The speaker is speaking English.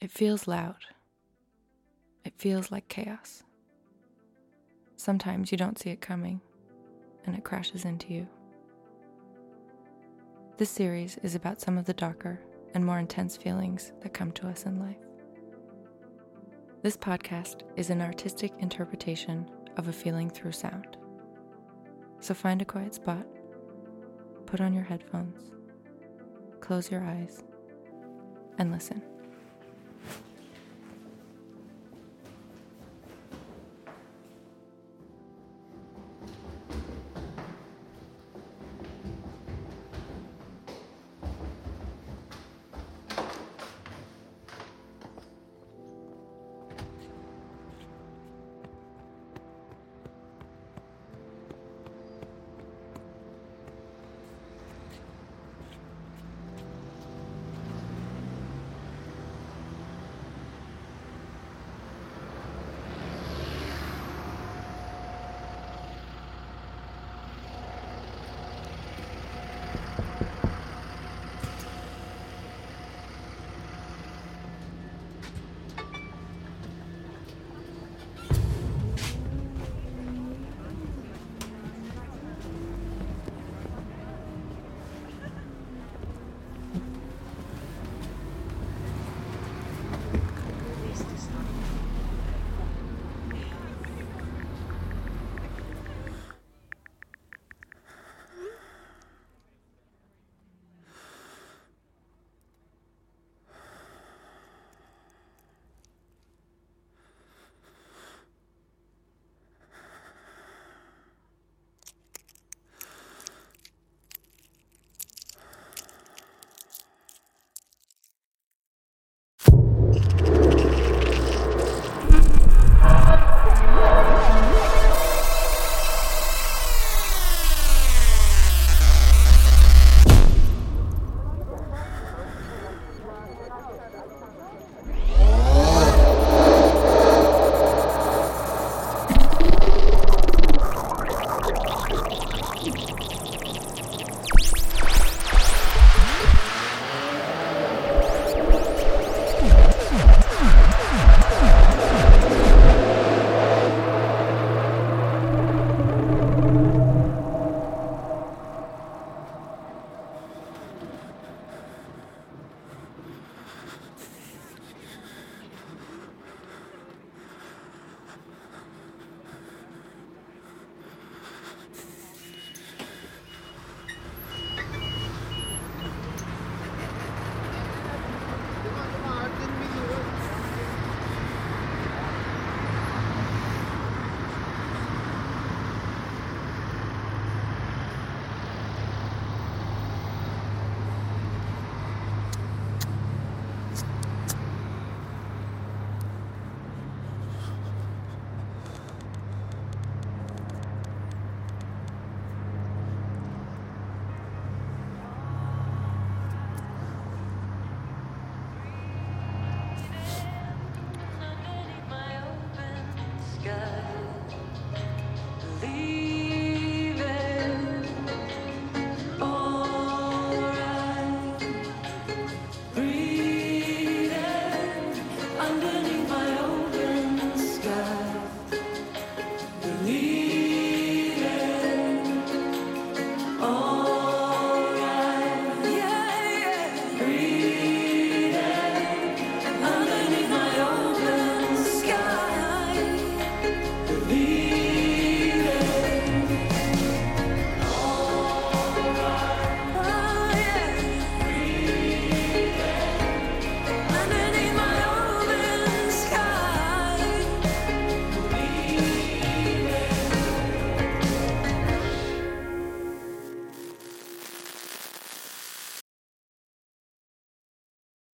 It feels loud. It feels like chaos. Sometimes you don't see it coming and it crashes into you. This series is about some of the darker and more intense feelings that come to us in life. This podcast is an artistic interpretation of a feeling through sound. So find a quiet spot, put on your headphones, close your eyes, and listen.